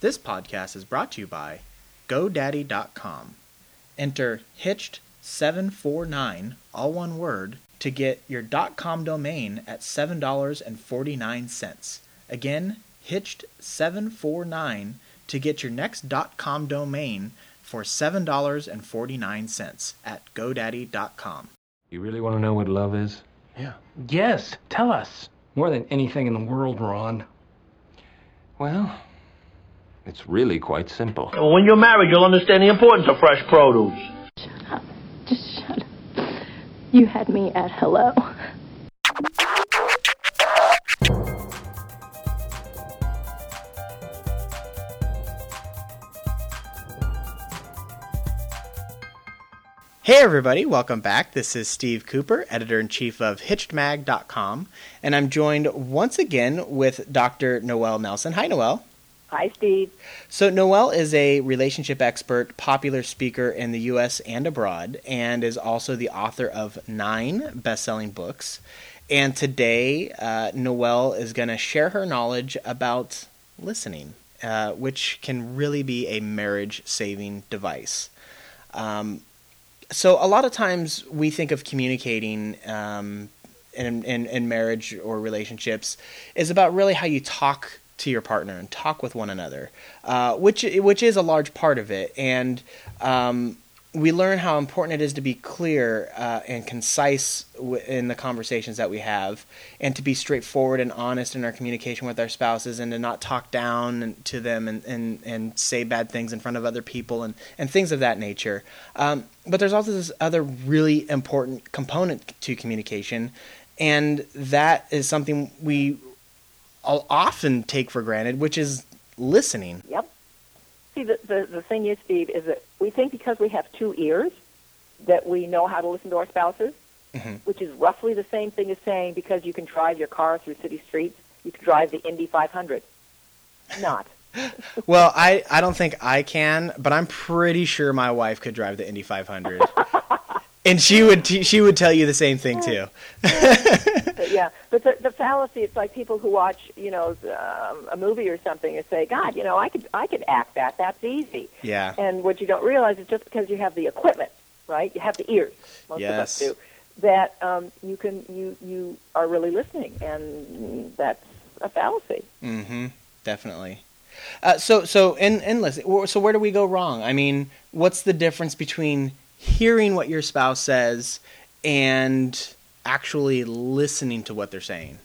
This podcast is brought to you by GoDaddy.com. Enter Hitched749, all one word, to get your .com domain at $7.49. Again, Hitched749 to get your next .com domain for $7.49 at GoDaddy.com. You really want to know what love is? Yeah. Yes, tell us. More than anything in the world, Ron. Well, it's really quite simple. When you're married, you'll understand the importance of fresh produce. Shut up. Just shut up. You had me at hello. Hey everybody, welcome back. This is Steve Cooper, editor in chief of HitchedMag.com, and I'm joined once again with Dr. Noelle Nelson. Hi, Noelle. Hi, Steve. So, Noelle is a relationship expert, popular speaker in the US and abroad, and is also the author of nine best selling books. And today, uh, Noelle is going to share her knowledge about listening, uh, which can really be a marriage saving device. Um, so, a lot of times we think of communicating. Um, in, in, in marriage or relationships is about really how you talk to your partner and talk with one another, uh, which which is a large part of it. And um, we learn how important it is to be clear uh, and concise w- in the conversations that we have, and to be straightforward and honest in our communication with our spouses, and to not talk down to them and, and, and say bad things in front of other people and, and things of that nature. Um, but there's also this other really important component to communication, and that is something we I'll often take for granted, which is listening. Yep. See, the, the, the thing is, Steve, is that we think because we have two ears that we know how to listen to our spouses, mm-hmm. which is roughly the same thing as saying because you can drive your car through city streets, you can drive the Indy 500. Not. well, I, I don't think I can, but I'm pretty sure my wife could drive the Indy 500. and she would t- she would tell you the same thing too. but yeah, but the, the fallacy it's like people who watch you know um, a movie or something and say, God, you know, I could I could act that. That's easy. Yeah. And what you don't realize is just because you have the equipment, right? You have the ears. Most yes. of us do. That um, you can you you are really listening, and that's a fallacy. Mm-hmm. Definitely. Uh, so so in in listen, so where do we go wrong? I mean, what's the difference between hearing what your spouse says and actually listening to what they're saying?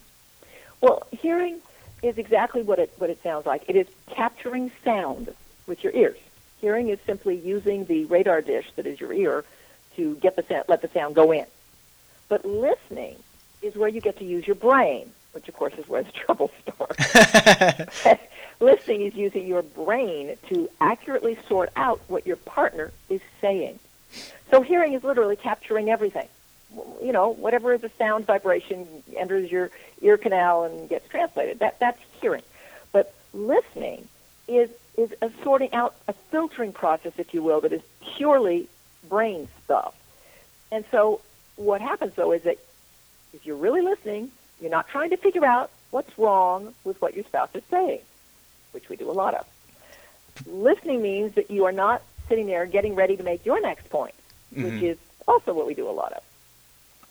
Well, hearing is exactly what it what it sounds like. It is capturing sound with your ears. Hearing is simply using the radar dish that is your ear to get the sound, let the sound go in. But listening is where you get to use your brain, which of course is where the trouble starts. listening is using your brain to accurately sort out what your partner is saying. So hearing is literally capturing everything. You know, whatever is a sound vibration enters your ear canal and gets translated. That that's hearing. But listening is is a sorting out, a filtering process, if you will, that is purely brain stuff. And so what happens though is that if you're really listening, you're not trying to figure out what's wrong with what your spouse is saying, which we do a lot of. Listening means that you are not sitting there getting ready to make your next point, which Mm-hmm. is also what we do a lot of.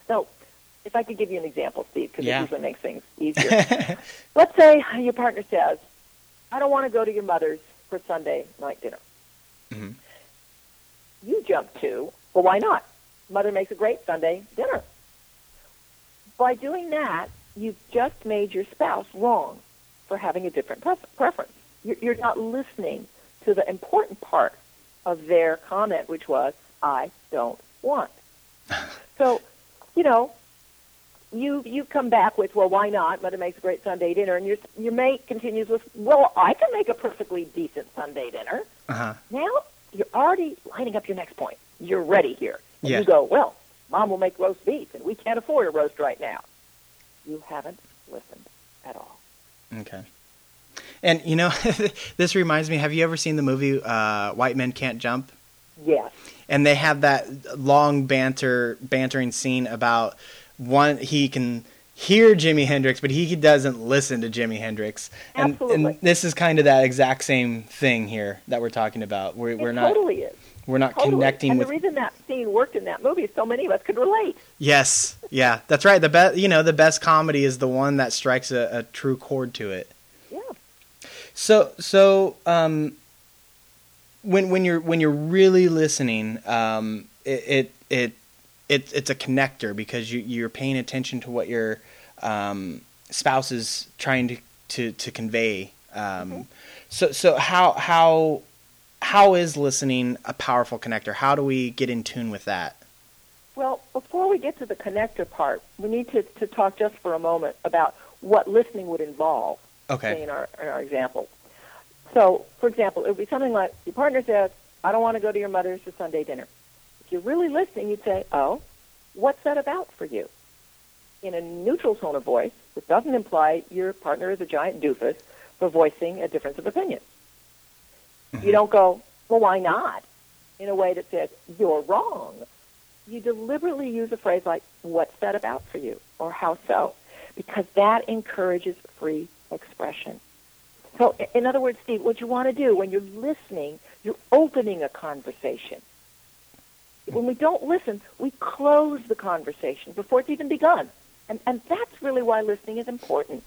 So, if I could give you an example, Steve, because Yeah. it usually makes things easier. Let's say your partner says, I don't want to go to your mother's for Sunday night dinner. Mhm. You jump to, well, why not? Mother makes a great Sunday dinner. By doing that, you've just made your spouse wrong for having a different pref- preference. You're, you're not listening to the important part of their comment, which was, I don't want. so, you know, you you come back with, well, why not? Mother makes a great Sunday dinner, and your your mate continues with, well, I can make a perfectly decent Sunday dinner. Uh-huh. Now you're already lining up your next point. You're ready here, and Yeah. you go, well, Mom will make roast beef, and we can't afford a roast right now. You haven't listened at all. Okay. And you know, this reminds me. Have you ever seen the movie uh, White Men Can't Jump? Yes. And they have that long banter, bantering scene about one. He can hear Jimi Hendrix, but he doesn't listen to Jimi Hendrix. And, Absolutely. and this is kind of that exact same thing here that we're talking about. We're, It we're not totally is. we're not Totally. connecting and with the reason that scene worked in that movie is so many of us could relate. Yes, yeah, that's right. The best, you know, the best comedy is the one that strikes a, a true chord to it. So, so um, when when you're when you're really listening, um, it, it it it it's a connector because you you're paying attention to what your um, spouse is trying to to, to convey. Um, So so how how how is listening a powerful connector? How do we get in tune with that? Well, before we get to the connector part, we need to, to talk just for a moment about what listening would involve. Okay. in our in our example. So, for example, it would be something like your partner says, "I don't want to go to your mother's for Sunday dinner." If you're really listening, you'd say, "Oh, what's that about for you?" In a neutral tone of voice, which doesn't imply your partner is a giant doofus for voicing a difference of opinion. You mm-hmm. don't go, "Well, why not?" in a way that says you're wrong. You deliberately use a phrase like, "What's that about for you?" or "How so?" because that encourages free expression. So, in other words, Steve, what you want to do when you're listening, you're opening a conversation. When we don't listen, we close the conversation before it's even begun. And, and that's really why listening is important.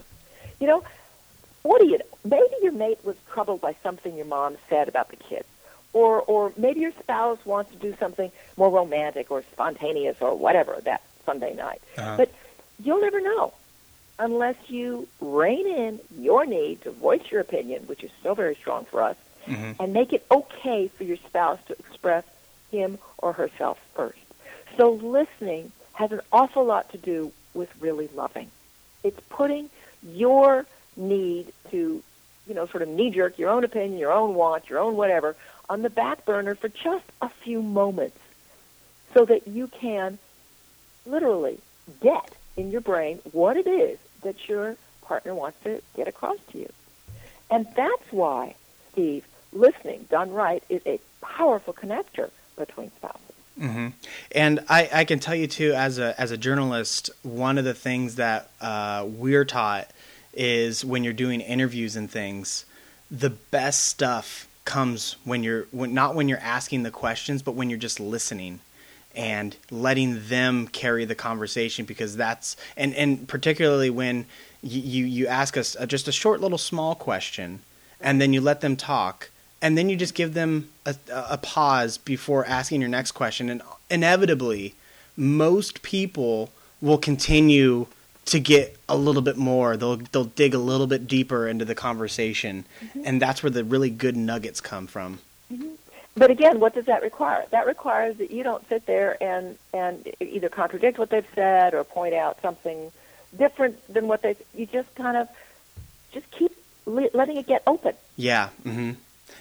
You know, what do you maybe your mate was troubled by something your mom said about the kids. Or or maybe your spouse wants to do something more romantic or spontaneous or whatever that Sunday night. Uh-huh. But you'll never know unless you rein in your need to voice your opinion, which is so very strong for us, mm-hmm. and make it okay for your spouse to express him or herself first. So listening has an awful lot to do with really loving. It's putting your need to, you know, sort of knee jerk your own opinion, your own want, your own whatever, on the back burner for just a few moments so that you can literally get in your brain what it is that your partner wants to get across to you. And that's why, Steve, listening done right is a powerful connector between spouses. hmm And I, I can tell you too, as a as a journalist, one of the things that uh, we're taught is when you're doing interviews and things, the best stuff comes when you're when, not when you're asking the questions, but when you're just listening and letting them carry the conversation because that's and and particularly when you you, ask us just a short little small question and then you let them talk and then you just give them a, a pause before asking your next question and inevitably most people will continue to get a little bit more. They'll they'll dig a little bit deeper into the conversation mm-hmm. and that's where the really good nuggets come from mm-hmm. But again, what does that require? That requires that you don't sit there and and either contradict what they've said or point out something different than what they. You just kind of just keep le- letting it get open. yeah Mm-hmm.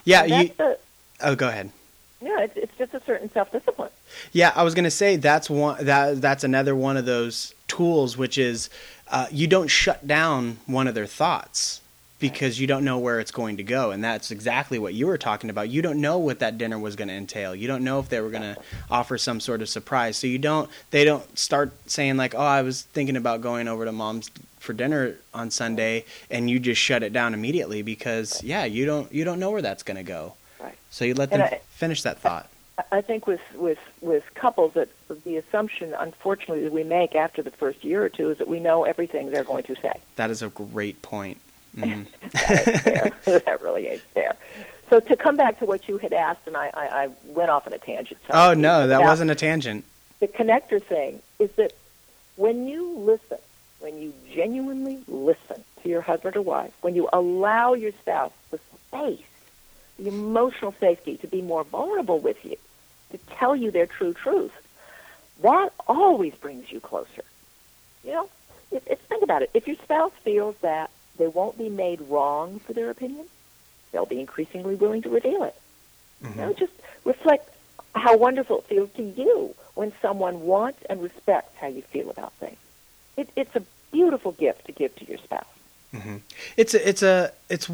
yeah you the, oh go ahead yeah, it's, it's just a certain self discipline. Yeah, I was gonna say that's one that that's another one of those tools, which is uh, you don't shut down one of their thoughts because you don't know where it's going to go, and that's exactly what you were talking about. You don't know what that dinner was going to entail. You don't know if they were going to offer some sort of surprise. So you don't. They don't start saying like, "Oh, I was thinking about going over to mom's for dinner on Sunday," and you just shut it down immediately because yeah, you don't you don't know where that's going to go. Right. So you let them I- finish that thought. I think with with with couples that the assumption, unfortunately, that we make after the first year or two is that we know everything they're going to say. That is a great point. Mhm. fair. that really ain't fair. So to come back to what you had asked, and I, I, I went off on a tangent. Oh no, that wasn't a tangent. the connector thing. Is that when you listen, when you genuinely listen to your husband or wife, when you allow your spouse the space, the emotional safety to be more vulnerable with you, to tell you their true truth, that always brings you closer. You know, if, if, think about it. If your spouse feels that they won't be made wrong for their opinion, they'll be increasingly willing to reveal it. Mm-hmm. You know, just reflect how wonderful it feels to you when someone wants and respects how you feel about things. It, it's a beautiful gift to give to your spouse. Mm-hmm. It's a, it's a it's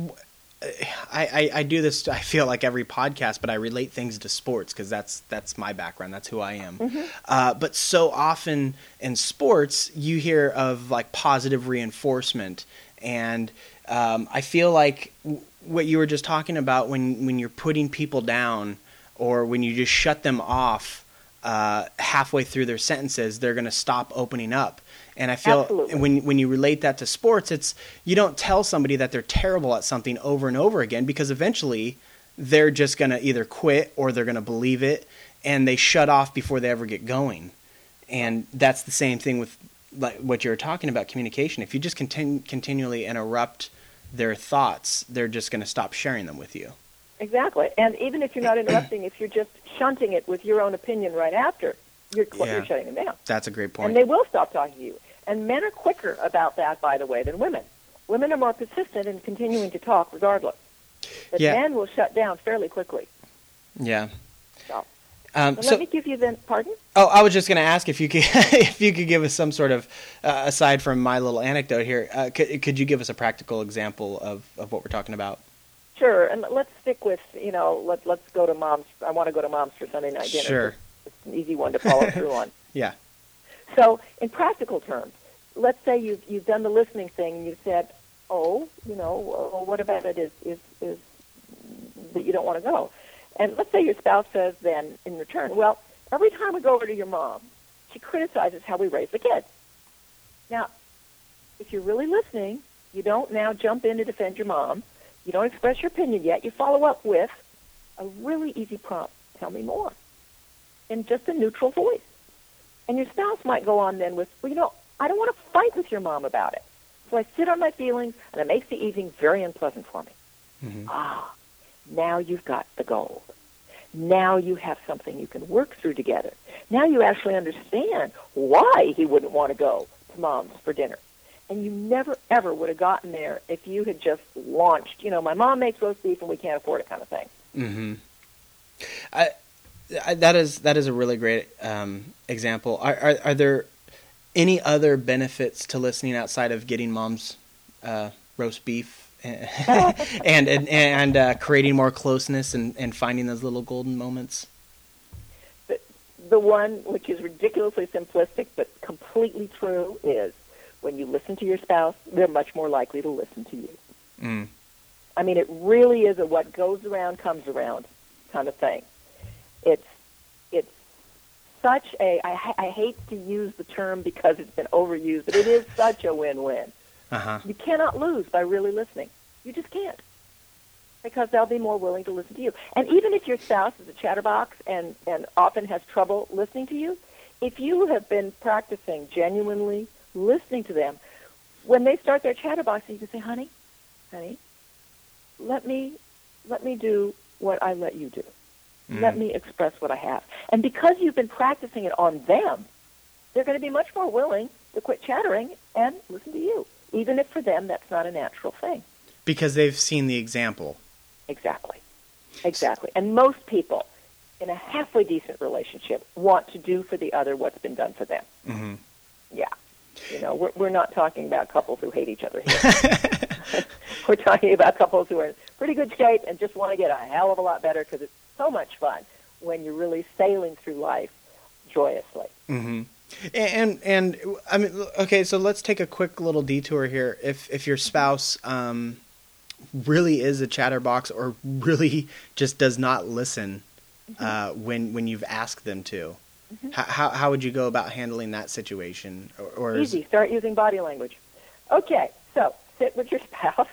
I, I, I do this. I feel like every podcast, but I relate things to sports because that's that's my background. That's who I am. Mm-hmm. Uh, but so often in sports, you hear of like positive reinforcement, and um, I feel like w- what you were just talking about when when you're putting people down or when you just shut them off uh, halfway through their sentences, they're going to stop opening up. And I feel Absolutely. when when you relate that to sports, it's you don't tell somebody that they're terrible at something over and over again because eventually they're just going to either quit or they're going to believe it and they shut off before they ever get going. And that's the same thing with like what you're talking about communication. If you just continue continually interrupt their thoughts, they're just going to stop sharing them with you. Exactly. And even if you're not interrupting, if you're just shunting it with your own opinion right after, you're, cl- Yeah. you're shutting them down. That's a great point. And they will stop talking to you. And men are quicker about that, by the way, than women. Women are more persistent in continuing to talk regardless. But Yeah. men will shut down fairly quickly. yeah. So, Um, so so, let me give you then, pardon? oh, I was just going to ask if you could if you could give us some sort of uh, aside from my little anecdote here, uh, could could you give us a practical example of, of what we're talking about? Sure. And let's stick with, you know, let, let's go to mom's. I want to go to mom's for Sunday night dinner. Sure. It's an easy one to follow through on. Yeah. So, in practical terms, let's say you've you've done the listening thing and you've said, "Oh, you know, well, what about it is is is that you don't want to go?" And let's say your spouse says then in return, "Well, every time we go over to your mom, she criticizes how we raise the kids." Now, if you're really listening, you don't now jump in to defend your mom. You don't express your opinion yet. You follow up with a really easy prompt. Tell me more. In just a neutral voice. And your spouse might go on then with, well, you know, I don't want to fight with your mom about it. So I sit on my feelings, and it makes the evening very unpleasant for me. Ah, now you've got the gold. Now you have something you can work through together. Now you actually understand why he wouldn't want to go to mom's for dinner. And you never, ever would have gotten there if you had just launched, you know, my mom makes roast beef and we can't afford it kind of thing. Mm-hmm. I, I, that is that is a really great um, example. Are, are are there any other benefits to listening outside of getting mom's uh, roast beef and and and uh, creating more closeness and, and finding those little golden moments? the, the one which is ridiculously simplistic but completely true is when you listen to your spouse, they're much more likely to listen to you. Mm. I mean, it really is a what goes around comes around kind of thing. It's it's such a I, I hate to use the term because it's been overused, but it is such a win-win. Uh huh. You cannot lose by really listening. You just can't. Because they'll be more willing to listen to you. And even if your spouse is a chatterbox and, and often has trouble listening to you, if you have been practicing genuinely listening to them, when they start their chatterbox, you can say, honey, honey, let me, let me do what I let you do. Let me express what I have. And because you've been practicing it on them, they're going to be much more willing to quit chattering and listen to you, even if for them that's not a natural thing. Because they've seen the example. Exactly. Exactly. And most people in a halfway decent relationship want to do for the other what's been done for them. Mm-hmm. Yeah. You know, we're, we're not talking about couples who hate each other here. we're talking about couples who are in pretty good shape and just want to get a hell of a lot better because it's so much fun when you're really sailing through life joyously. Mm-hmm. And and I mean, okay, so let's take a quick little detour here. If if your spouse um, really is a chatterbox or really just does not listen uh, when when you've asked them to, how, how how would you go about handling that situation? Or, or is- Easy. Start using body language. Okay, so sit with your spouse,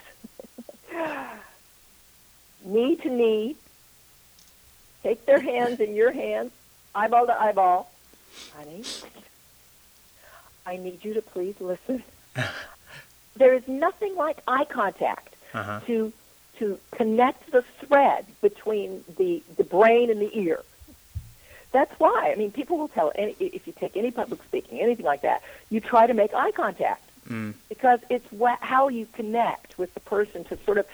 knee to knee. Take their hands in your hands, eyeball to eyeball. Honey, I need you to please listen. there is nothing like eye contact Uh-huh. to to connect the thread between the the brain and the ear. That's why. I mean, people will tell any, if you take any public speaking, anything like that, you try to make eye contact Mm. because it's wha- how you connect with the person to sort of,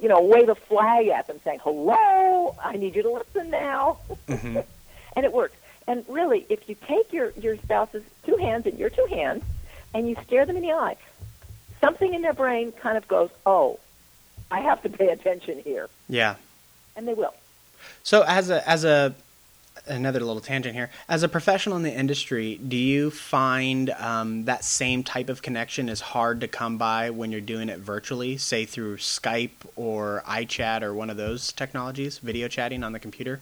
you know, wave a flag at them, saying, "Hello, I need you to listen now," Mhm. and it works. And really, if you take your your spouse's two hands in your two hands and you stare them in the eye, something in their brain kind of goes, "Oh, I have to pay attention here, Yeah. and they will. So as a as a another little tangent here, as a professional in the industry, do you find um, that same type of connection is hard to come by when you're doing it virtually, say through Skype or iChat or one of those technologies, video chatting on the computer?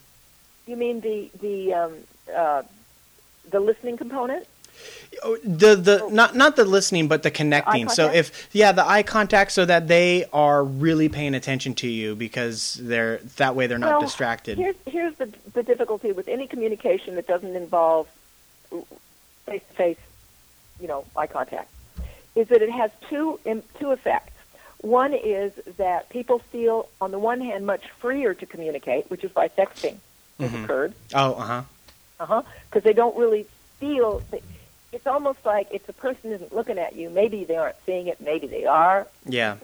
You mean the the um, uh, the listening component? Oh, The the not not the listening, but the connecting. So if yeah, the eye contact, so that they are really paying attention to you because they're that way they're not well, distracted. Here's here's the the difficulty with any communication that doesn't involve face to face, you know, eye contact, is that it has two two effects. One is that people feel, on the one hand, much freer to communicate, which is why sexting has Mhm. occurred. Oh, uh huh. Uh huh. Because they don't really feel. It's almost like if the person isn't looking at you, maybe they aren't seeing it, maybe they are. Yeah.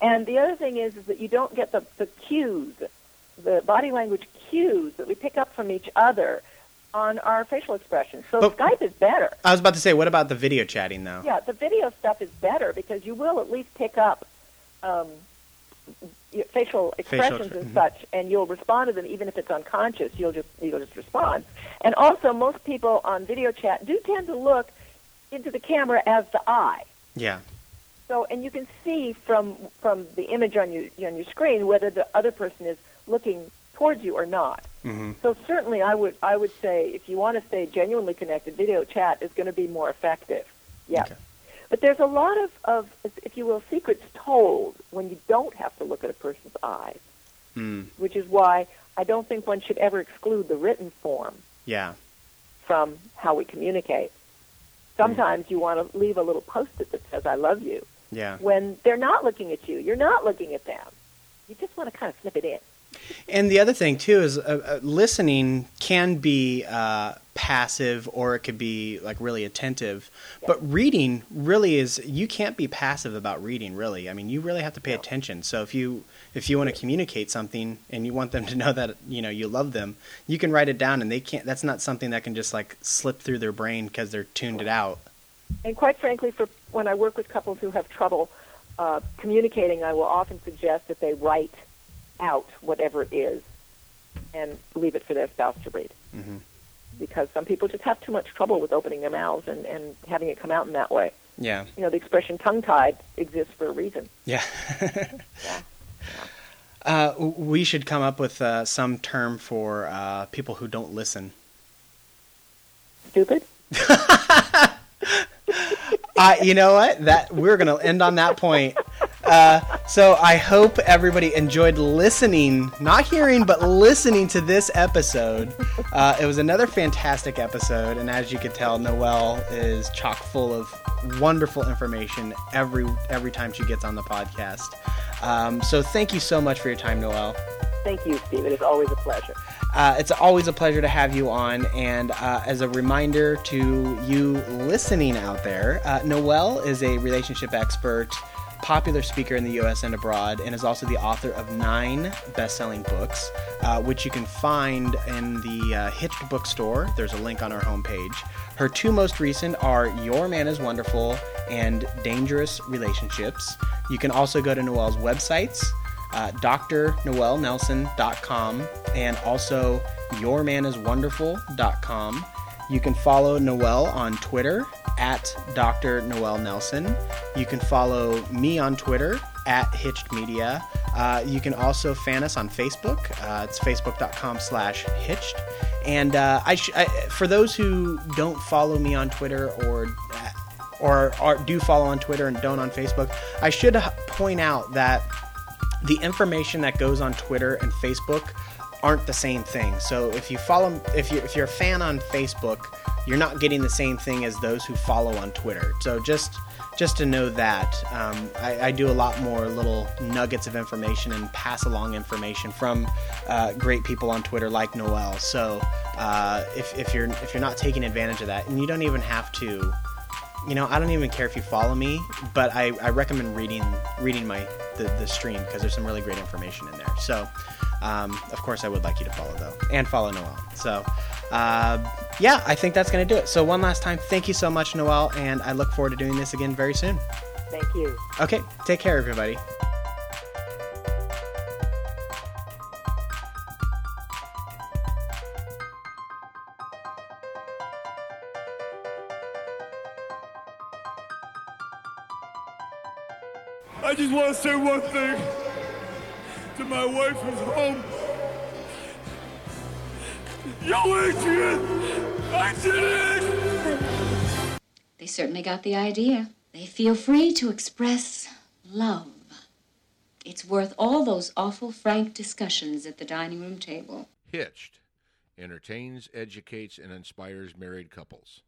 And the other thing is, is that you don't get the, the cues, the body language cues that we pick up from each other on our facial expressions. So But- Skype is better. I was about to say, what about the video chatting though? Yeah, the video stuff is better because you will at least pick up um, facial expressions expre- and mhm. such, and you'll respond to them even if it's unconscious. You'll just you'll just respond. And also, most people on video chat do tend to look into the camera as the eye. Yeah. So, and you can see from from the image on your on your screen whether the other person is looking towards you or not. hmm So certainly, I would I would say if you want to stay genuinely connected, video chat is going to be more effective. Yes. Okay. But there's a lot of, of, if you will, secrets told when you don't have to look at a person's eyes, Mm. which is why I don't think one should ever exclude the written form Yeah. from how we communicate. Sometimes you want to leave a little post-it that says "I love you" Yeah. when they're not looking at you. You're not looking at them. You just want to kind of slip it in. And the other thing too is uh, uh, listening can be uh, passive or it could be like really attentive. But reading really is you can't be passive about reading. Really, I mean, you really have to pay No. attention. So if you if you want to communicate something and you want them to know that you know you love them, you can write it down, and they can't. That's not something that can just like slip through their brain because they're tuned it out. And quite frankly, for when I work with couples who have trouble uh, communicating, I will often suggest that they write out whatever it is and leave it for their spouse to read. Mhm. Because some people just have too much trouble with opening their mouths and, and having it come out in that way. Yeah. You know, the expression tongue-tied exists for a reason. Yeah. Yeah. Uh, we should come up with uh, some term for uh, people who don't listen. Stupid? Uh, you know what? That we're gonna end on that point. Uh, so I hope everybody enjoyed listening, not hearing, but listening to this episode. Uh, it was another fantastic episode, and as you could tell, Noelle is chock full of wonderful information every every time she gets on the podcast. Um, so thank you so much for your time, Noelle. Thank you, Steve. It is always a pleasure. Uh, it's always a pleasure to have you on. And uh, as a reminder to you listening out there, uh, Noelle is a relationship expert, popular speaker in the US and abroad, and is also the author of nine best selling books, uh, which you can find in the uh, Hitched bookstore. There's a link on our homepage. Her two most recent are Your Man is Wonderful and Dangerous Relationships. You can also go to Noelle's websites uh, drnoellenelson.com and also yourmaniswonderful.com. You can follow Noelle on Twitter at Dr. Noelle Nelson. You can follow me on Twitter at Hitched Media. Uh, you can also fan us on Facebook. Uh, it's facebook.com slash hitched. And uh, I, sh- I, for those who don't follow me on Twitter or or, or do follow on Twitter and don't on Facebook, I should point out that the information that goes on Twitter and Facebook aren't the same thing. So if you follow, if you if you're a fan on Facebook, you're not getting the same thing as those who follow on Twitter. So just just to know that, um, I, I do a lot more little nuggets of information and pass along information from uh, great people on Twitter like Noelle. So uh, if, if you're if you're not taking advantage of that, and you don't even have to you know, I don't even care if you follow me, but I, I recommend reading reading my the, the stream because there's some really great information in there. So, um, of course, I would like you to follow, though, and follow Noelle. So, uh, yeah, I think that's going to do it. So, one last time, thank you so much, Noelle, and I look forward to doing this again very soon. Thank you. Okay, take care, everybody. I just want to say one thing to my wife who's home. Yo, Adrian! I did it! They certainly got the idea. They feel free to express love. It's worth all those awful frank discussions at the dining room table. Hitched entertains, educates, and inspires married couples.